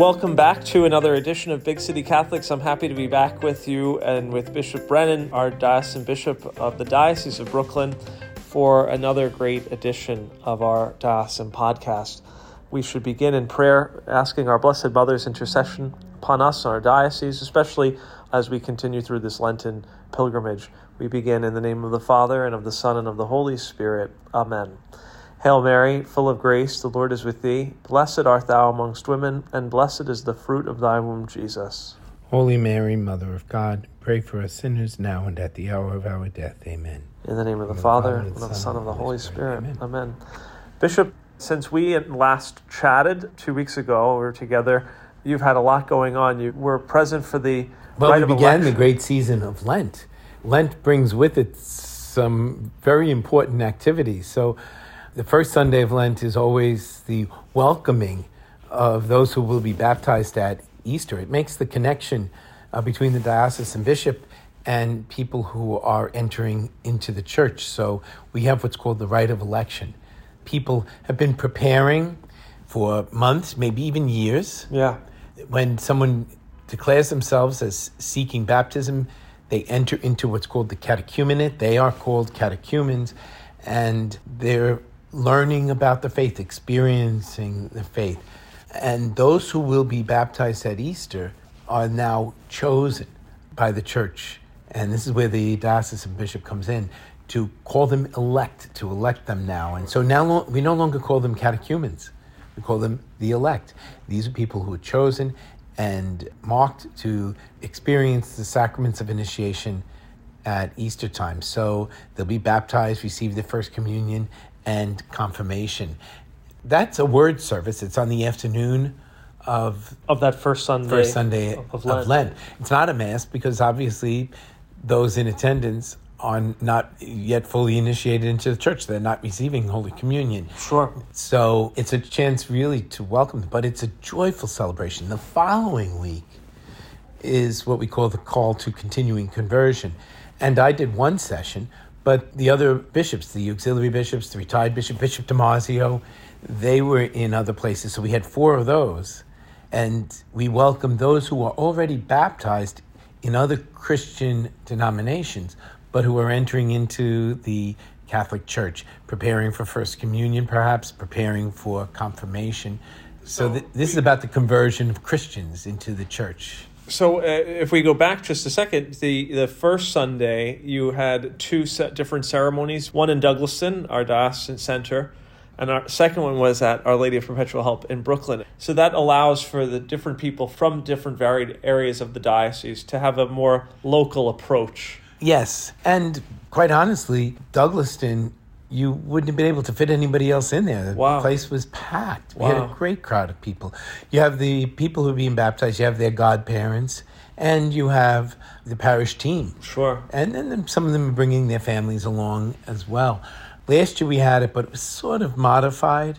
Welcome back to another edition of Big City Catholics. I'm happy to be back with you and with Bishop Brennan, our diocesan bishop of the Diocese of Brooklyn, for another great edition of our diocesan podcast. We should begin in prayer, asking our Blessed Mother's intercession upon us and our diocese, especially as we continue through this Lenten pilgrimage. We begin in the name of the Father, and of the Son, and of the Holy Spirit. Amen. Hail Mary, full of grace, the Lord is with thee. Blessed art thou amongst women, and blessed is the fruit of thy womb, Jesus. Holy Mary, Mother of God, pray for us sinners now and at the hour of our death. Amen. In the name of the, the Father, and of the Son, and of the Holy Spirit. Spirit. Amen. Amen. Bishop, since we last chatted two weeks ago, we were together, you've had a lot going on. You were present for the well, rite we began election. the great season of Lent. Lent brings with it some very important activities. So the first Sunday of Lent is always the welcoming of those who will be baptized at Easter. It makes the connection uh, between the diocesan bishop and people who are entering into the church. So we have what's called the rite of election. People have been preparing for months, maybe even years. Yeah. When someone declares themselves as seeking baptism, they enter into what's called the catechumenate. They are called catechumens, and they're learning about the faith, experiencing the faith. And those who will be baptized at Easter are now chosen by the church. And this is where the diocesan bishop comes in to call them elect, to elect them now. And so now we no longer call them catechumens, we call them the elect. These are people who are chosen and marked to experience the sacraments of initiation at Easter time. So they'll be baptized, receive the first communion, and confirmation. That's a word service. It's on the afternoon of of that first Sunday, first Sunday of, of, Lent. of Lent. It's not a mass because obviously those in attendance are not yet fully initiated into the church. They're not receiving Holy Communion. Sure. So it's a chance really to welcome them, but it's a joyful celebration. The following week is what we call the call to continuing conversion. And I did one session but the other bishops, the auxiliary bishops, the retired bishop, Bishop DiMarzio, they were in other places. So we had four of those. And we welcomed those who are already baptized in other Christian denominations, but who are entering into the Catholic Church, preparing for First Communion, perhaps, preparing for confirmation. So, th- this is about the conversion of Christians into the church. So, uh, if we go back just a second, the, the first Sunday you had two different ceremonies. One in Douglaston, our diocesan center, and our second one was at Our Lady of Perpetual Help in Brooklyn. So that allows for the different people from different varied areas of the diocese to have a more local approach. Yes, and quite honestly, Douglaston you wouldn't have been able to fit anybody else in there. The wow. place was packed. Wow. We had a great crowd of people. You have the people who are being baptized, you have their godparents, and you have the parish team. Sure. And then some of them are bringing their families along as well. Last year we had it, but it was sort of modified.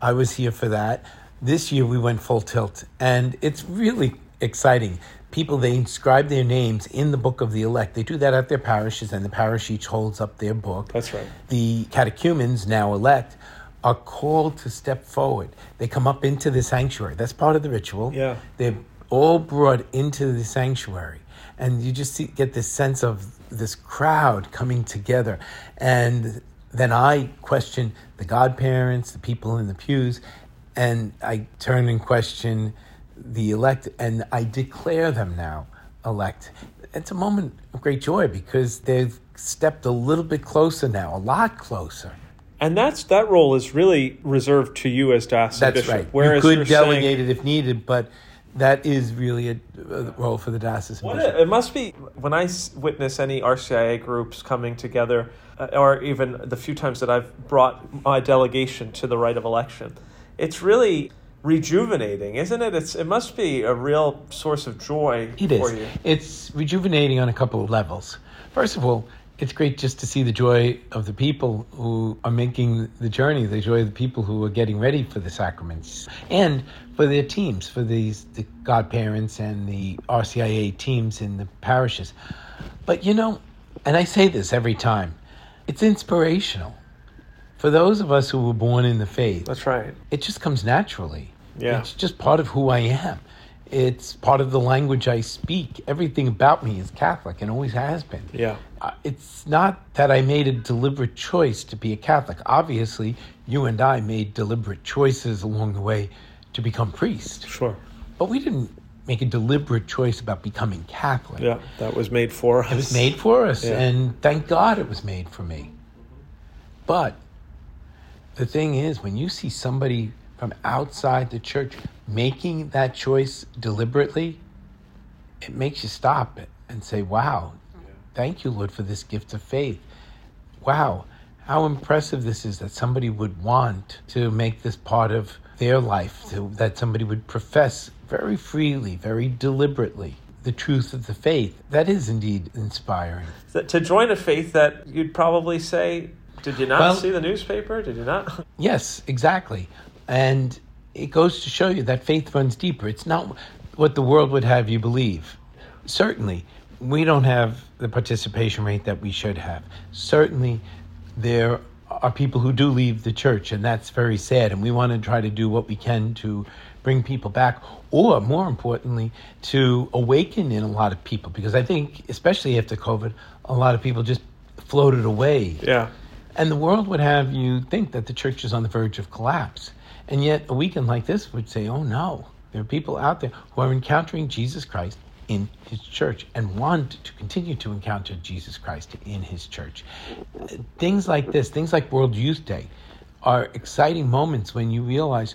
I was here for that. This year we went full tilt, and it's really exciting people, they inscribe their names in the book of the elect. They do that at their parishes, and the parish each holds up their book. That's right. The catechumens, now elect, are called to step forward. They come up into the sanctuary. That's part of the ritual. Yeah. They're all brought into the sanctuary. And you just see, get this sense of this crowd coming together. And then I question the godparents, the people in the pews, and I turn and question the elect, and I declare them now elect. It's a moment of great joy because they've stepped a little bit closer now, a lot closer. And that's that role is really reserved to you as diocesan that's bishop. Right. Whereas you could delegate saying, it if needed, but that is really a, a role for the diocesan bishop. It, it must be when I witness any RCIA groups coming together, uh, or even the few times that I've brought my delegation to the rite of election. It's really rejuvenating, isn't it? It's it must be a real source of joy it for is. you. It's rejuvenating on a couple of levels. First of all, it's great just to see the joy of the people who are making the journey, the joy of the people who are getting ready for the sacraments, and for their teams, for these the godparents and the RCIA teams in the parishes. But you know, and I say this every time, it's inspirational. For those of us who were born in the faith, that's right. It just comes naturally. Yeah. It's just part of who I am. It's part of the language I speak. Everything about me is Catholic and always has been. Yeah. Uh, It's not that I made a deliberate choice to be a Catholic. Obviously, you and I made deliberate choices along the way to become priests. Sure. But we didn't make a deliberate choice about becoming Catholic. Yeah. That was made for us. It was made for us, Yeah. and thank God it was made for me. But the thing is, when you see somebody from outside the church making that choice deliberately, it makes you stop and say, Wow, thank you, Lord, for this gift of faith. Wow, how impressive this is that somebody would want to make this part of their life, to, that somebody would profess very freely, very deliberately the truth of the faith. That is indeed inspiring. To join a faith that you'd probably say, did you not Well- see the newspaper? Did you not? Yes, exactly. And it goes to show you that faith runs deeper. It's not what the world would have you believe. Certainly, we don't have the participation rate that we should have. Certainly, there are people who do leave the church, and that's very sad. And we want to try to do what we can to bring people back, or more importantly, to awaken in a lot of people. Because I think, especially after COVID, a lot of people just floated away yeah. and the world would have you think that the church is on the verge of collapse. And yet, a weekend like this would say, oh no, there are people out there who are encountering Jesus Christ in his church and want to continue to encounter Jesus Christ in his church. Things like this, things like World Youth Day, are exciting moments when you realize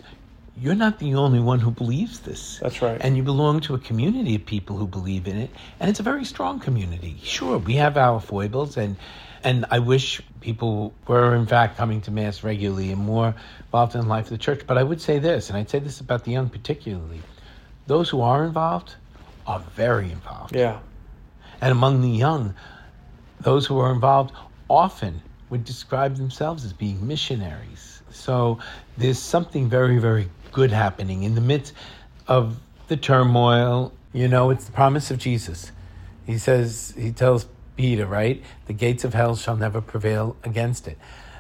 you're not the only one who believes this. That's right. And you belong to a community of people who believe in it, and it's a very strong community. Sure, we have our foibles, and and I wish people were in fact coming to mass regularly and more involved in the life of the church. But I would say this, and I'd say this about the young particularly: those who are involved are very involved, Yeah. and among the young, those who are involved often would describe themselves as being missionaries. So there's something very, very good happening in the midst of the turmoil. You know, it's the promise of Jesus. He says, he tells Peter, right? The gates of hell shall never prevail against it.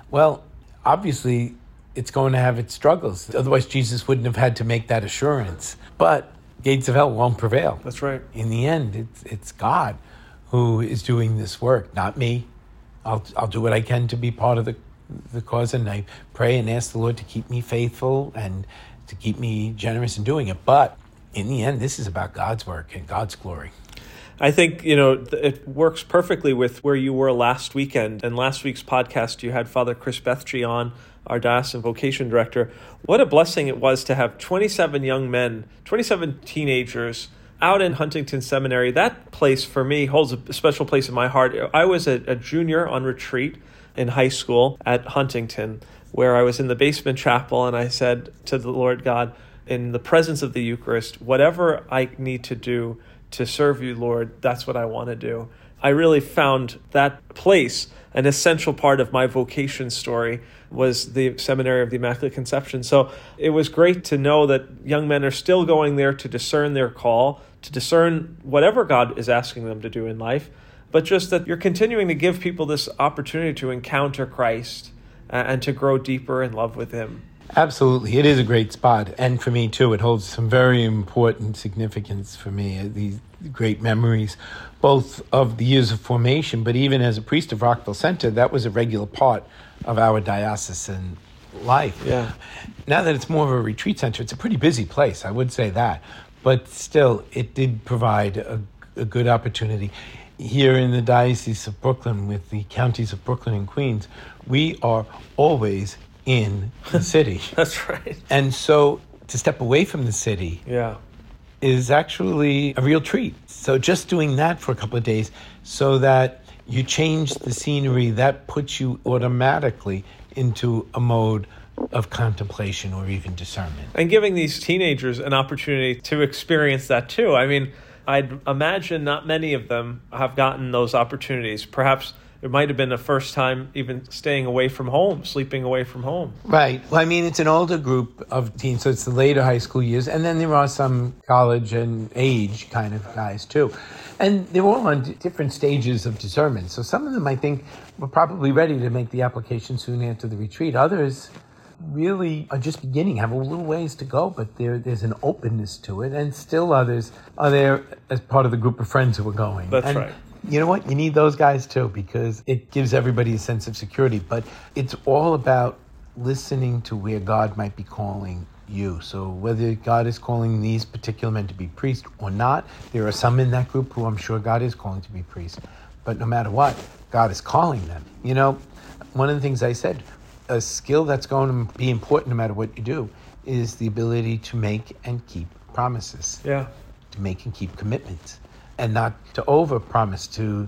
Well, obviously, it's going to have its struggles. Otherwise, Jesus wouldn't have had to make that assurance. But gates of hell won't prevail That's right. in the end, it's it's God who is doing this work, not me. I'll I'll do what I can to be part of the the cause, and I pray and ask the Lord to keep me faithful and to keep me generous in doing it. But in the end, this is about God's work and God's glory. I think, you know, it works perfectly with where you were last weekend. In last week's podcast, you had Father Chris Bethge on, our diocesan vocation director. What a blessing it was to have 27 young men, 27 teenagers out in Huntington Seminary. That place for me holds a special place in my heart. I was a, a junior on retreat in high school at Huntington, where I was in the basement chapel, and I said to the Lord God, in the presence of the Eucharist, whatever I need to do to serve you, Lord, that's what I want to do. I really found that place an essential part of my vocation story was the Seminary of the Immaculate Conception. So it was great to know that young men are still going there to discern their call, to discern whatever God is asking them to do in life, but just that you're continuing to give people this opportunity to encounter Christ uh, and to grow deeper in love with Him. Absolutely, it is a great spot, and for me too, it holds some very important significance for me. uh, These great memories, both of the years of formation, but even as a priest of Rockville Center, that was a regular part of our diocesan life. Yeah. Now that it's more of a retreat center, it's a pretty busy place. I would say that, but still, it did provide a, a good opportunity. Here in the Diocese of Brooklyn, with the counties of Brooklyn and Queens, we are always in the city. That's right. And so to step away from the city Yeah. is actually a real treat. So just doing that for a couple of days so that you change the scenery, that puts you automatically into a mode of contemplation or even discernment. and giving these teenagers an opportunity to experience that too. I mean, I'd imagine not many of them have gotten those opportunities. Perhaps it might have been the first time even staying away from home, sleeping away from home. Right. Well, I mean, it's an older group of teens, so it's the later high school years, and then there are some college and age kind of guys too. And they're all on d- different stages of discernment. So some of them, I think, were probably ready to make the application soon after the retreat. Others really are just beginning, have a little ways to go, but there, there's an openness to it. And still others are there as part of the group of friends who are going. That's and right. You know what? You need those guys too because it gives everybody a sense of security. But it's all about listening to where God might be calling you. So whether God is calling these particular men to be priests or not, there are some in that group who I'm sure God is calling to be priests. But no matter what, God is calling them. You know, one of the things I said, a skill that's going to be important no matter what you do is the ability to make and keep promises. Yeah. To make and keep commitments. And not to over promise, to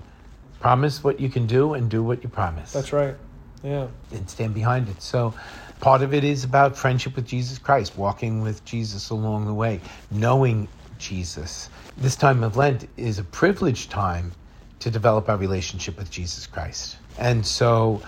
promise what you can do and do what you promise. That's right. Yeah. And stand behind it. So part of it is about friendship with Jesus Christ, walking with Jesus along the way, knowing Jesus. This time of Lent is a privileged time to develop our relationship with Jesus Christ. And so,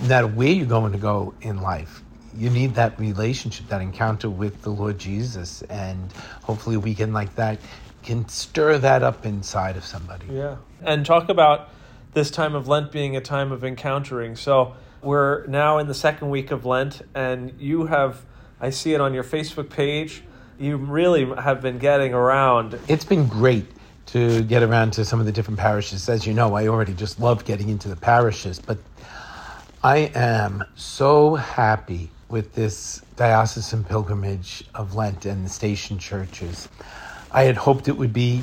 no matter where you're going to go in life, you need that relationship, that encounter with the Lord Jesus. And hopefully, a weekend like that can stir that up inside of somebody. Yeah. And talk about this time of Lent being a time of encountering. So, we're now in the second week of Lent, and you have, I see it on your Facebook page, you really have been getting around. It's been great to get around to some of the different parishes. As you know, I already just love getting into the parishes, but I am so happy with this diocesan pilgrimage of Lent and the station churches. I had hoped it would be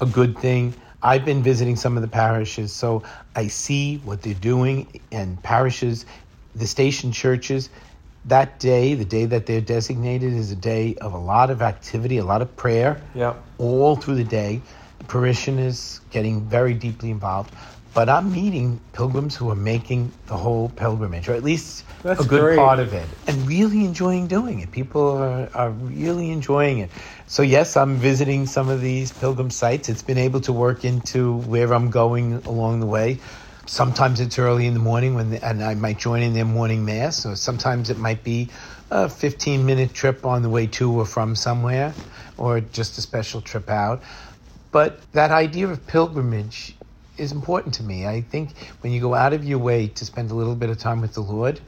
a good thing. I've been visiting some of the parishes, so I see what they're doing and parishes, the station churches. That day, the day that they're designated, is a day of a lot of activity, a lot of prayer, yeah. all through the day The parishioners getting very deeply involved. But I'm meeting pilgrims who are making the whole pilgrimage, or at least That's a good great. part of it, and really enjoying doing it. People are, are really enjoying it. So, yes, I'm visiting some of these pilgrim sites. It's been able to work into where I'm going along the way. Sometimes it's early in the morning when, the, and I might join in their morning mass, or sometimes it might be a 15 minute trip on the way to or from somewhere, or just a special trip out. But that idea of pilgrimage is important to me. I think when you go out of your way to spend a little bit of time with the Lord,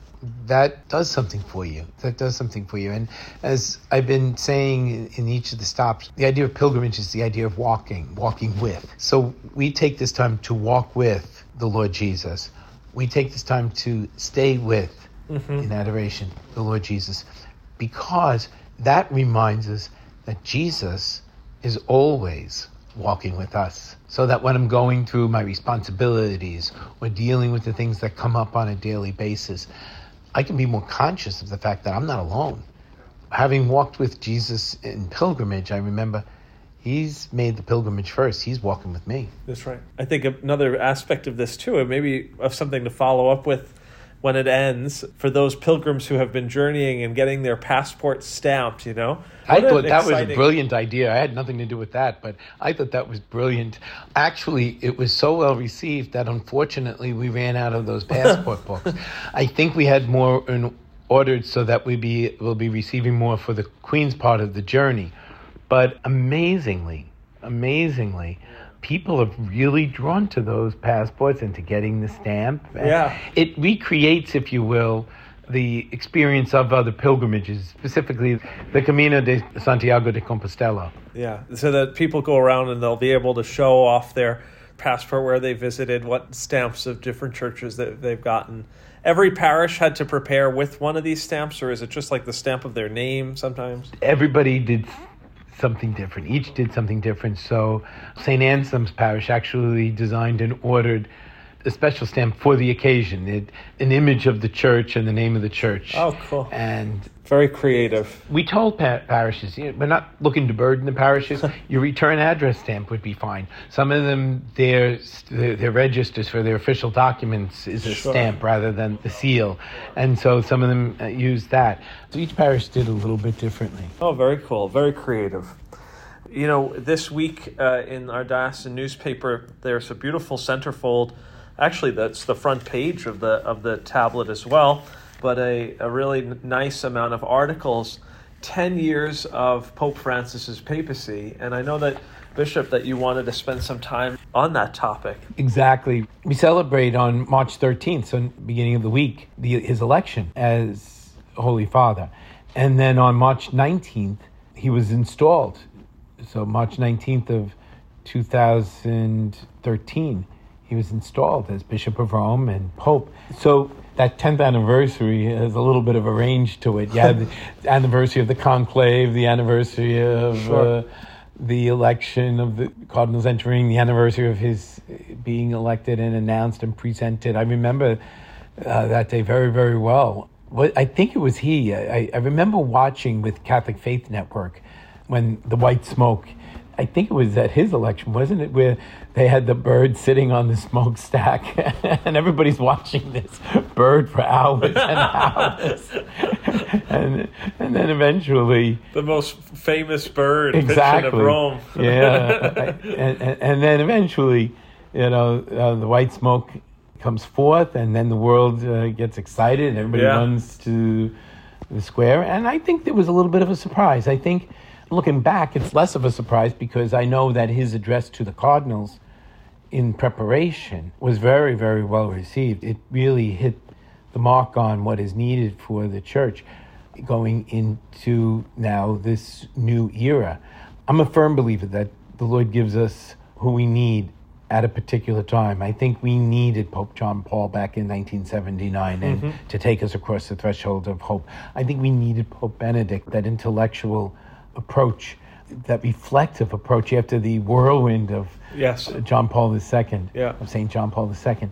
that does something for you. That does something for you. And as I've been saying in each of the stops, the idea of pilgrimage is the idea of walking, walking with. So we take this time to walk with the Lord Jesus. We take this time to stay with Mm-hmm. in adoration the Lord Jesus because that reminds us that Jesus is always walking with us. So that when I'm going through my responsibilities or dealing with the things that come up on a daily basis, I can be more conscious of the fact that I'm not alone. Having walked with Jesus in pilgrimage, I remember he's made the pilgrimage first. He's walking with me. That's right. I think another aspect of this too, and maybe of something to follow up with when it ends for those pilgrims who have been journeying and getting their passports stamped. You know, I What an thought that was a brilliant idea. I had nothing to do with that, but I thought that was brilliant. Actually, it was so well received that unfortunately we ran out of those passport books. I think we had more in, ordered so that we be will be receiving more for the Queen's part of the journey. But amazingly, amazingly, people are really drawn to those passports and to getting the stamp. Yeah. It recreates, if you will, the experience of other pilgrimages, specifically the Camino de Santiago de Compostela. Yeah, so that people go around and they'll be able to show off their passport where they visited, what stamps of different churches that they've gotten. Every parish had to prepare with one of these stamps, or is it just like the stamp of their name sometimes? Everybody did something different. Each did something different. So St. Anselm's parish actually designed and ordered a special stamp for the occasion, it, an image of the church and the name of the church. Oh, cool. And Very creative. we told pa- parishes, you know, we're not looking to burden the parishes. Your return address stamp would be fine. Some of them, their their, their registers for their official documents is a Sure. stamp rather than the seal, and so some of them uh, use that. So each parish did a little bit differently. Oh, very cool. Very creative. You know, this week uh, in our diocesan newspaper, there's a beautiful centerfold. Actually, that's the front page of the of the tablet as well. But a, a really nice amount of articles, ten years of Pope Francis's papacy, and I know that Bishop that you wanted to spend some time on that topic. Exactly. We celebrate on March 13th, so beginning of the week, the, his election as Holy Father. And then on March 19th, he was installed. So March 19th of 2013, he was installed as Bishop of Rome and Pope. So that 10th anniversary has a little bit of a range to it. You had the anniversary of the conclave, the anniversary of Sure. uh, the election of the cardinals entering, the anniversary of his being elected and announced and presented. I remember uh, that day very, very well. What I think it was he. I, I remember watching with Catholic Faith Network when the white smoke. I think it was at his election, wasn't it? Where they had the bird sitting on the smokestack, and everybody's watching this bird for hours and hours, and and then eventually The most famous bird exactly of Rome. yeah, and, and and then eventually, you know, uh, the white smoke comes forth, and then the world uh, gets excited, and everybody Yeah. runs to the square. And I think there was a little bit of a surprise. I think, looking back, it's less of a surprise because I know that his address to the Cardinals in preparation was very, very well received. It really hit the mark on what is needed for the church going into now this new era. I'm a firm believer that the Lord gives us who we need at a particular time. I think we needed Pope John Paul back in 1979 and mm-hmm. to take us across the threshold of hope. I think we needed Pope Benedict, that intellectual approach, that reflective approach after the whirlwind of Yes. John Paul II, Yeah. of St. John Paul II.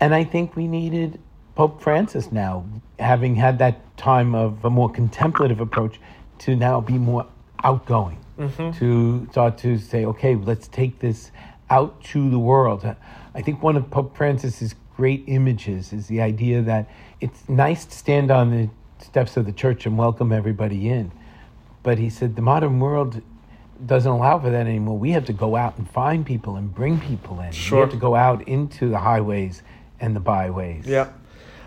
And I think we needed Pope Francis now, having had that time of a more contemplative approach, to now be more outgoing, mm-hmm. to start to say, okay, let's take this out to the world. I think one of Pope Francis's great images is the idea that it's nice to stand on the steps of the church and welcome everybody in. But he said the modern world doesn't allow for that anymore. We have to go out and find people and bring people in. Sure. We have to go out into the highways and the byways. Yeah.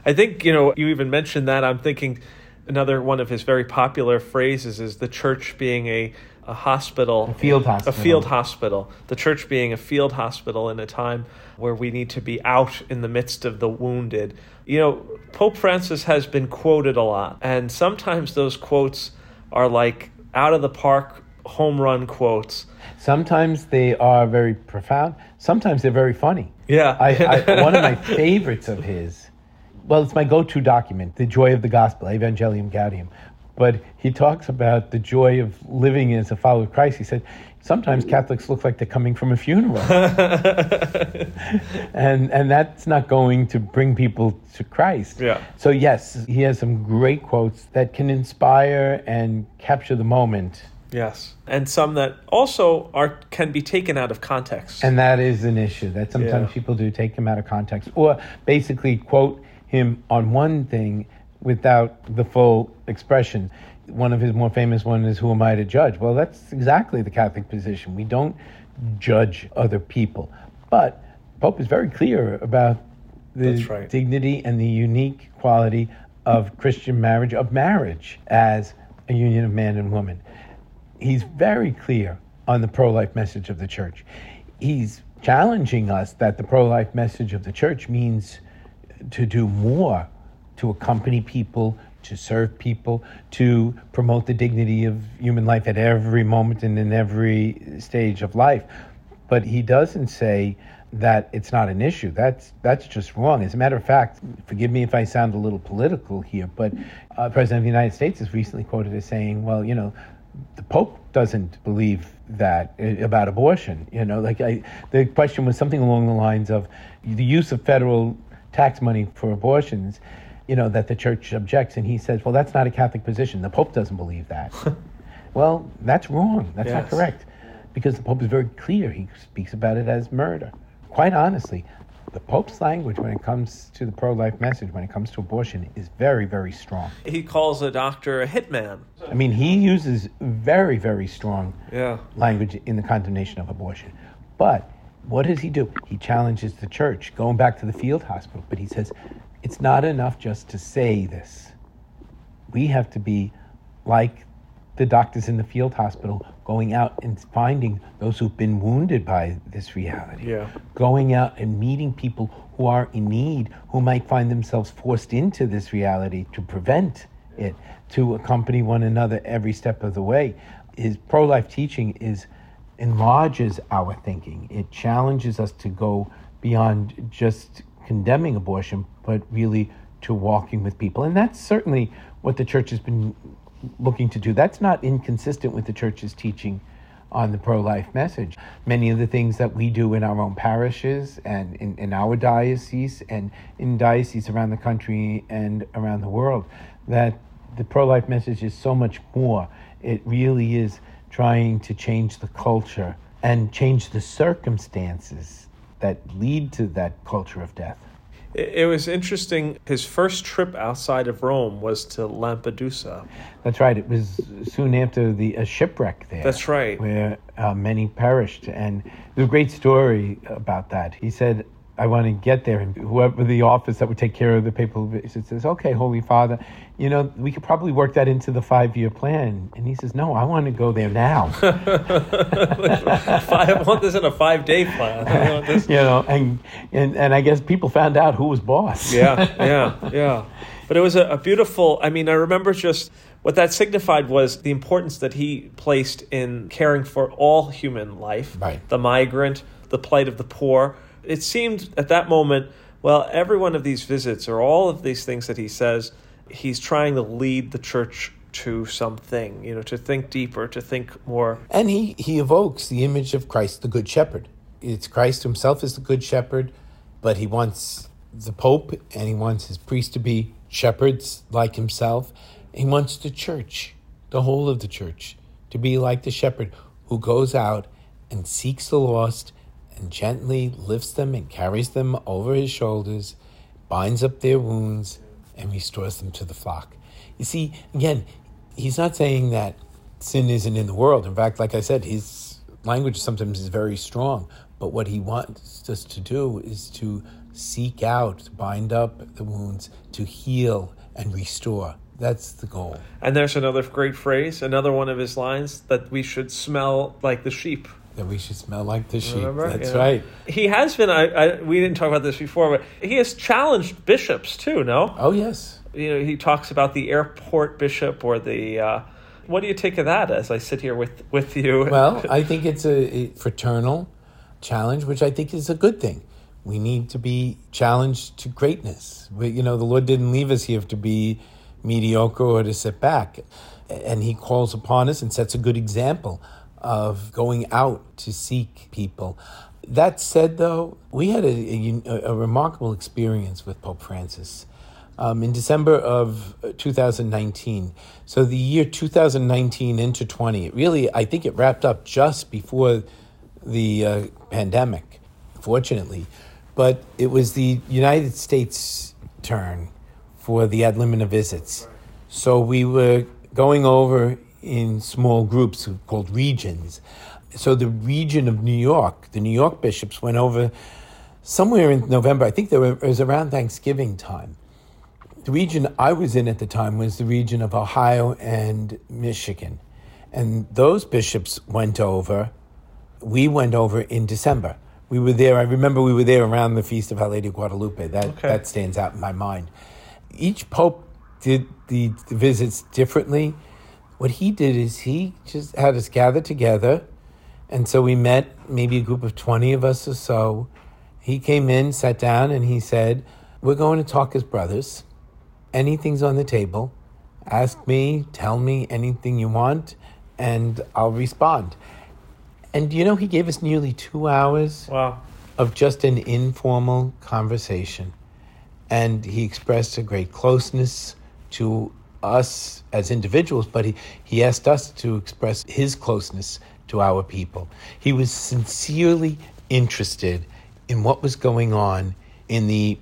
I think, you know, you even mentioned that. I'm thinking another one of his very popular phrases is the church being a, a hospital. A field hospital. A field hospital. The church being a field hospital in a time where we need to be out in the midst of the wounded. You know, Pope Francis has been quoted a lot, and sometimes those quotes are like out of the park home run quotes. Sometimes they are very profound. Sometimes they're very funny. Yeah. I, I, one of my favorites of his, well, it's my go-to document, The Joy of the Gospel, Evangelii Gaudium. But he talks about the joy of living as a follower of Christ. He said, sometimes Catholics look like they're coming from a funeral. and and that's not going to bring people to Christ. Yeah. So yes, he has some great quotes that can inspire and capture the moment. Yes. And some that also are can be taken out of context. And that is an issue that sometimes Yeah. people do take him out of context or basically quote him on one thing without the full expression. One of his more famous ones is, Who am I to judge? Well, that's exactly the Catholic position. We don't judge other people. But Pope is very clear about the right. dignity and the unique quality of Christian marriage, of marriage as a union of man and woman he's very clear on the pro life message of the church. He's challenging us that the pro life message of the church means to do more to accompany people, to serve people, to promote the dignity of human life at every moment and in every stage of life. But he doesn't say that it's not an issue. That's that's just wrong. As a matter of fact, forgive me if I sound a little political here, but uh, President of the United States is recently quoted as saying, "Well, you know, the Pope doesn't believe that uh, about abortion. You know, like I, the question was something along the lines of the use of federal tax money for abortions. You know that the church objects, and he says, "Well, that's not a Catholic position. The Pope doesn't believe that." well, that's wrong. That's not correct, because the Pope is very clear. He speaks about it as murder. Quite honestly, the Pope's language when it comes to the pro-life message, when it comes to abortion, is very, very strong. he calls a doctor a hitman. I mean, he uses very, very strong Yeah. language in the condemnation of abortion. But what does he do? He challenges the church, going back to the field hospital. But he says, it's not enough just to say this. We have to be like the doctors in the field hospital, going out and finding those who've been wounded by this reality. Yeah. Going out and meeting people who are in need, who might find themselves forced into this reality to prevent it, to accompany one another every step of the way. His pro life teaching is enlarges our thinking. It challenges us to go beyond just condemning abortion, but really to walking with people. And that's certainly what the church has been looking to do. That's not inconsistent with the church's teaching on the pro life message. Many of the things that we do in our own parishes and in, in our diocese and in dioceses around the country and around the world, that the pro life message is so much more. It really is trying to change the culture and change the circumstances that lead to that culture of death. It was interesting. His first trip outside of Rome was to Lampedusa. That's right. It was soon after the a shipwreck there. That's right. Where uh, many perished. And there's a great story about that. He said, I want to get there. And whoever the office that would take care of the papal visit says, okay, Holy Father, you know, we could probably work that into the five year plan. And he says, no, I want to go there now. I want this in a five day plan. you know, and, and, and I guess people found out who was boss. yeah, yeah, yeah. But it was a, a beautiful, I mean, I remember just what that signified was the importance that he placed in caring for all human life right. the migrant, the plight of the poor it seemed at that moment, well, every one of these visits or all of these things that he says, he's trying to lead the church to something, you know, to think deeper, to think more. And he, he evokes the image of Christ, the Good Shepherd. It's Christ himself is the Good Shepherd, but he wants the Pope and he wants his priests to be shepherds like himself. He wants the church, the whole of the church, to be like the shepherd who goes out and seeks the lost and gently lifts them and carries them over his shoulders, binds up their wounds, and restores them to the flock. You see, again, he's not saying that sin isn't in the world. In fact, like I said, his language sometimes is very strong. But what he wants us to do is to seek out, to bind up the wounds, to heal and restore. That's the goal. And there's another great phrase, another one of his lines that we should smell like the sheep that we should smell like the sheep. Remember? That's yeah. right. He has been. I, I, we didn't talk about this before, but he has challenged bishops too. No. Oh yes. You know, he talks about the airport bishop or the. Uh, what do you take of that? As I sit here with with you. Well, I think it's a, a fraternal challenge, which I think is a good thing. We need to be challenged to greatness. We, you know, the Lord didn't leave us here to be mediocre or to sit back, and He calls upon us and sets a good example of going out to seek people. That said, though, we had a, a, a remarkable experience with Pope Francis. Um, in December of 2019. So the year 2019 into 20, it really, I think it wrapped up just before the uh, pandemic, fortunately. But it was the United States turn for the ad limina visits. So we were going over in small groups called regions. So the region of New York, the New York bishops went over somewhere in November. I think were, it was around Thanksgiving time. The region I was in at the time was the region of Ohio and Michigan. And those bishops went over. We went over in December. We were there. I remember we were there around the feast of Our Lady of Guadalupe. That okay. that stands out in my mind. Each pope did the, the visits differently what he did is he just had us gather together. And so we met maybe a group of 20 of us or so. He came in, sat down, and he said, We're going to talk as brothers. Anything's on the table. Ask me, tell me anything you want, and I'll respond. And you know, he gave us nearly two hours wow. of just an informal conversation. And he expressed a great closeness to us as individuals, but he, he asked us to express his closeness to our people. He was sincerely interested in what was going on in the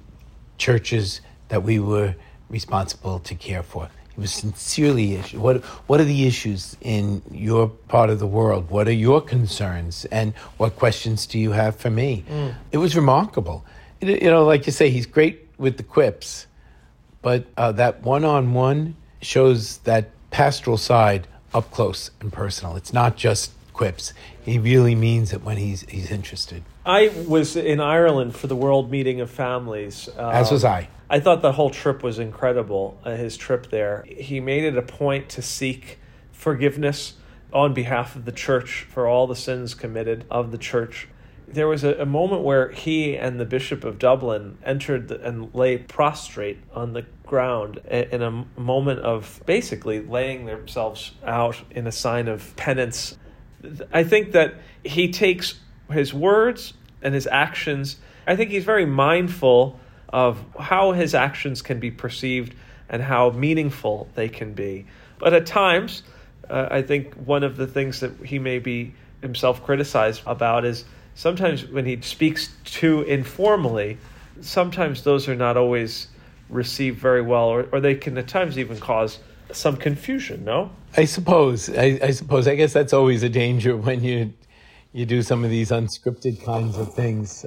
churches that we were responsible to care for. He was sincerely what what are the issues in your part of the world? What are your concerns and what questions do you have for me? Mm. It was remarkable. You know, like you say, he's great with the quips, but uh, that one-on-one shows that pastoral side up close and personal. It's not just quips. He really means it when he's he's interested. I was in Ireland for the World Meeting of Families. As was Um, I. I thought the whole trip was incredible, uh, his trip there. He made it a point to seek forgiveness on behalf of the church for all the sins committed of the church. There was a, a moment where he and the Bishop of Dublin entered the, and lay prostrate on the ground in a moment of basically laying themselves out in a sign of penance. I think that he takes his words and his actions, I think he's very mindful of how his actions can be perceived and how meaningful they can be. But at times, uh, I think one of the things that he may be himself criticized about is sometimes when he speaks too informally, sometimes those are not always received very well, or, or they can at times even cause some confusion, no? I suppose. I, I suppose. I guess that's always a danger when you you do some of these unscripted kinds of things.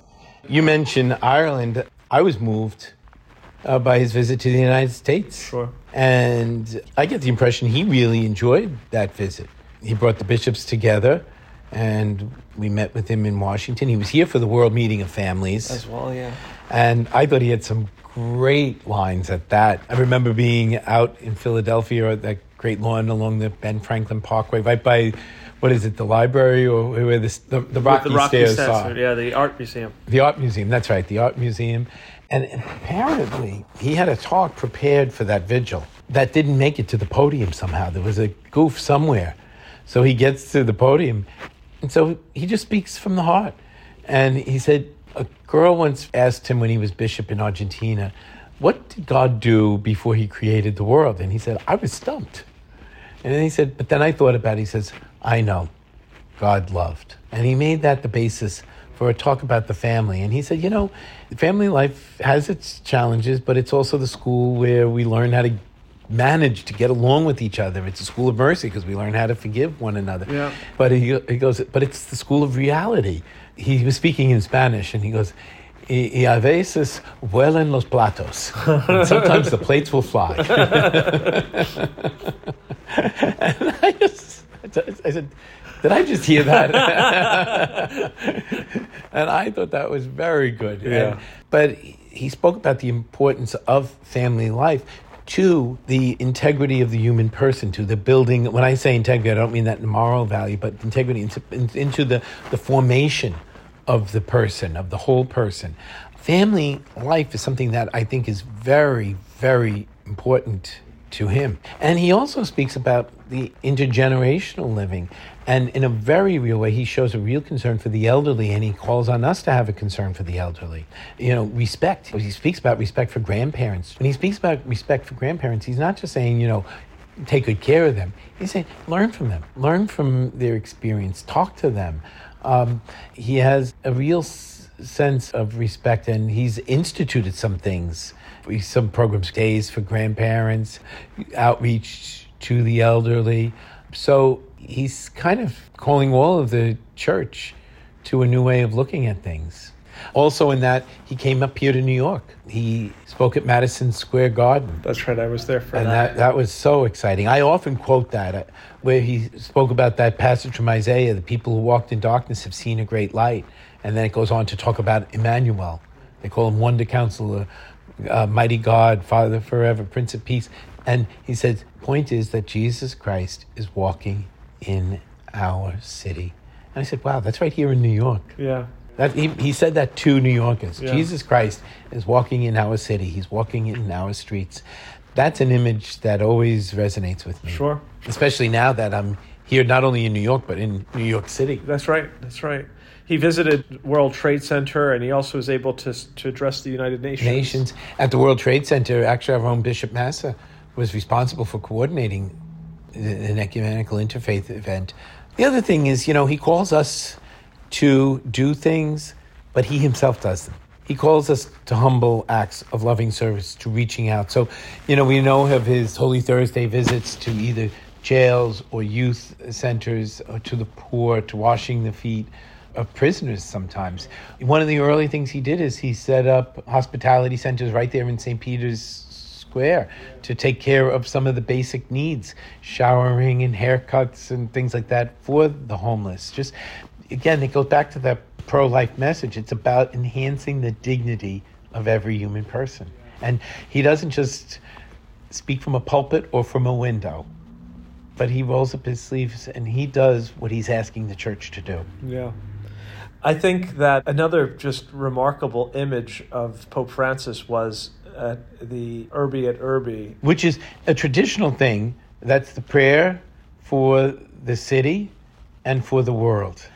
You mentioned Ireland. I was moved uh, by his visit to the United States. Sure. And I get the impression he really enjoyed that visit. He brought the bishops together, and we met with him in Washington. He was here for the World Meeting of Families. As well, yeah. And I thought he had some great lines at that. I remember being out in Philadelphia at that great lawn along the Ben Franklin Parkway, right by, what is it, the library or where this, the, the Rocky, the Rocky Stairs Stairs, are. yeah, the art museum. The art museum, that's right, the art museum. And apparently, he had a talk prepared for that vigil that didn't make it to the podium somehow. There was a goof somewhere. So he gets to the podium, and so he just speaks from the heart. And he said, a girl once asked him when he was bishop in Argentina, What did God do before he created the world? And he said, I was stumped. And then he said, But then I thought about it. He says, I know. God loved. And he made that the basis for a talk about the family. And he said, you know, family life has its challenges, but it's also the school where we learn how to manage to get along with each other. It's a school of mercy because we learn how to forgive one another. Yeah. But he, he goes, but it's the school of reality. He was speaking in Spanish and he goes, Y y a veces vuelan los platos. And sometimes the plates will fly. and I just, I said, did I just hear that? and I thought that was very good. Yeah. And- but he spoke about the importance of family life to the integrity of the human person, to the building. When I say integrity, I don't mean that in moral value, but integrity into, into the, the formation of the person, of the whole person. Family life is something that I think is very, very important to him. And he also speaks about the intergenerational living. And in a very real way, he shows a real concern for the elderly and he calls on us to have a concern for the elderly. You know, respect. He speaks about respect for grandparents. When he speaks about respect for grandparents, he's not just saying, you know, take good care of them. He's saying, learn from them, learn from their experience, talk to them. Um, he has a real s- sense of respect and he's instituted some things. Some programs days for grandparents outreach to the elderly. So he's kind of calling all of the church to a new way of looking at things also in that he came up here to new york he spoke at madison square garden That's right. I was there for and that. that, that was so exciting. I often quote that, uh, where he spoke about that passage from Isaiah the people who walked in darkness have seen a great light. And then it goes on to talk about Emmanuel. They call him Wonder Counselor, uh, Mighty God, Father forever, Prince of Peace. And he said, point is that Jesus Christ is walking in our city. And I said, wow, that's right here in New York. yeah. That, he, he said that to New Yorkers. Yeah. Jesus Christ is walking in our city. He's walking in our streets. That's an image that always resonates with me. Sure. Especially now that I'm here, not only in New York, but in New York City. That's right. That's right. He visited World Trade Center, and he also was able to to address the United Nations. Nations. At the World Trade Center, actually, our own Bishop Massa was responsible for coordinating an ecumenical interfaith event. The other thing is, you know, he calls us to do things, but he himself does them. He calls us to humble acts of loving service, to reaching out. So, you know, we know of his Holy Thursday visits to either jails or youth centers, or to the poor, to washing the feet of prisoners sometimes. One of the early things he did is he set up hospitality centers right there in St. Peter's Square to take care of some of the basic needs, showering and haircuts and things like that for the homeless. Just again, it goes back to that pro life message. It's about enhancing the dignity of every human person. And he doesn't just speak from a pulpit or from a window, but he rolls up his sleeves and he does what he's asking the church to do. Yeah. I think that another just remarkable image of Pope Francis was at the Urbi et Orbi. Which is a traditional thing. That's the prayer for the city and for the world.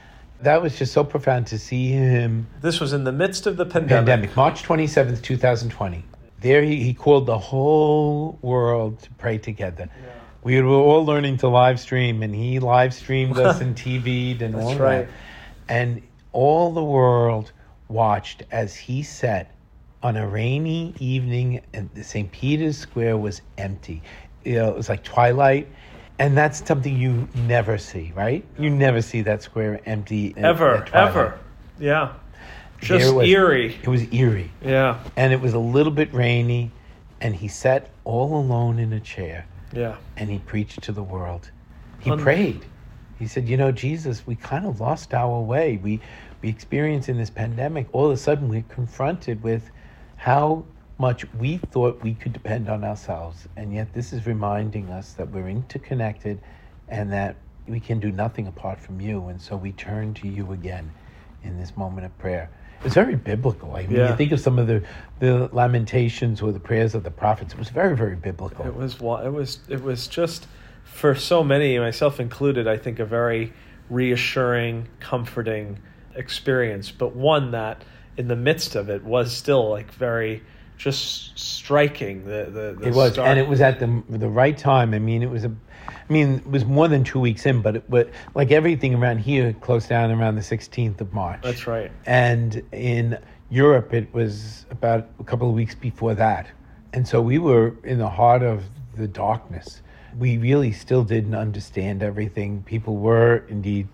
That was just so profound to see him. This was in the midst of the pandemic. Pandemic, March 27th, 2020. There he, he called the whole world to pray together. Yeah. We were all learning to live stream, and he live streamed us and TV'd and That's all right. that. And all the world watched as he sat on a rainy evening, and St. Peter's Square was empty. You know, it was like twilight, and that's something you never see, right? You never see that square empty Ever, ever. Yeah. Just was- eerie. It was eerie, Yeah. and it was a little bit rainy, and he sat all alone in a chair, Yeah. and he preached to the world. He Un- prayed. He said, "You know, Jesus, we kind of lost our way. We we experienced in this pandemic. All of a sudden, we're confronted with how much we thought we could depend on ourselves, and yet this is reminding us that we're interconnected, and that we can do nothing apart from you. And so we turn to you again in this moment of prayer." It's very biblical. I mean, Yeah. you think of some of the, the lamentations or the prayers of the prophets. It was very, very biblical. It was it was it was just for so many, myself included, I think a very reassuring, comforting experience, but one that in the midst of it was still like very just striking the the, the It was, and it was at the the right time. I mean, it was a, I mean, it was more than two weeks in, but it, but like everything around here closed down around the sixteenth of March. That's right. And in Europe, it was about a couple of weeks before that, and so we were in the heart of the darkness. We really still didn't understand everything. People were indeed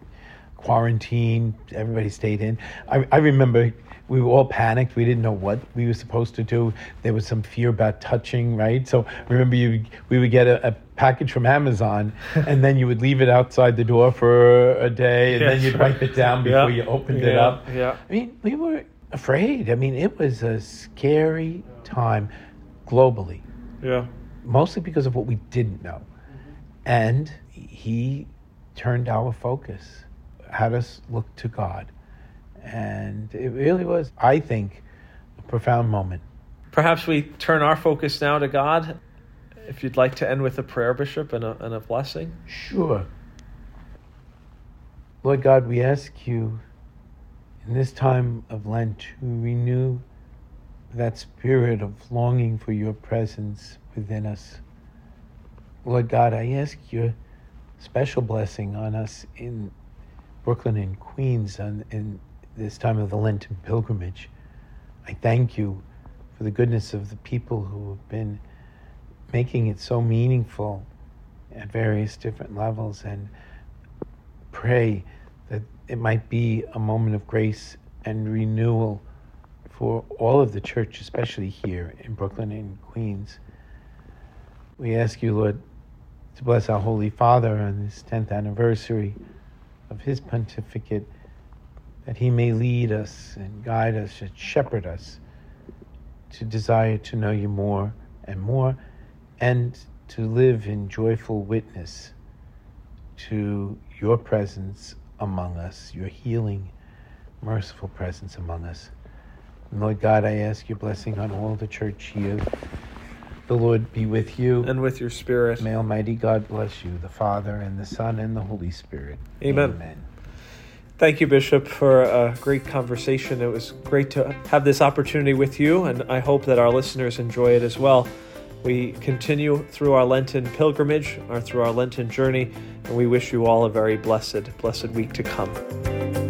quarantined. Everybody stayed in. I, I remember we were all panicked. We didn't know what we were supposed to do. There was some fear about touching, right? So remember, you we would get a, a package from Amazon, and then you would leave it outside the door for a day, and then you'd wipe it down before Yeah, you opened it up. yeah. I mean, we were afraid. I mean, it was a scary time globally Yeah. mostly because of what we didn't know. Mm-hmm. And he turned our focus, had us look to God. And it really was, I think, a profound moment. Perhaps we turn our focus now to God. If you'd like to end with a prayer, Bishop, and a, and a blessing. Sure. Lord God, we ask you in this time of Lent to renew that spirit of longing for your presence within us. Lord God, I ask your special blessing on us in Brooklyn and Queens on, in this time of the Lenten pilgrimage. I thank you for the goodness of the people who have been making it so meaningful at various different levels and pray that it might be a moment of grace and renewal for all of the church, especially here in Brooklyn and Queens. We ask you, Lord, to bless our Holy Father on this 10th anniversary of his pontificate, that he may lead us and guide us and shepherd us to desire to know you more and more and to live in joyful witness to your presence among us, your healing, merciful presence among us. And Lord God, I ask your blessing on all the church here. The Lord be with you. And with your spirit. May Almighty God bless you, the Father, and the Son, and the Holy Spirit. Amen. Amen. Thank you, Bishop, for a great conversation. It was great to have this opportunity with you, and I hope that our listeners enjoy it as well. We continue through our Lenten pilgrimage or through our Lenten journey, and we wish you all a very blessed, blessed week to come.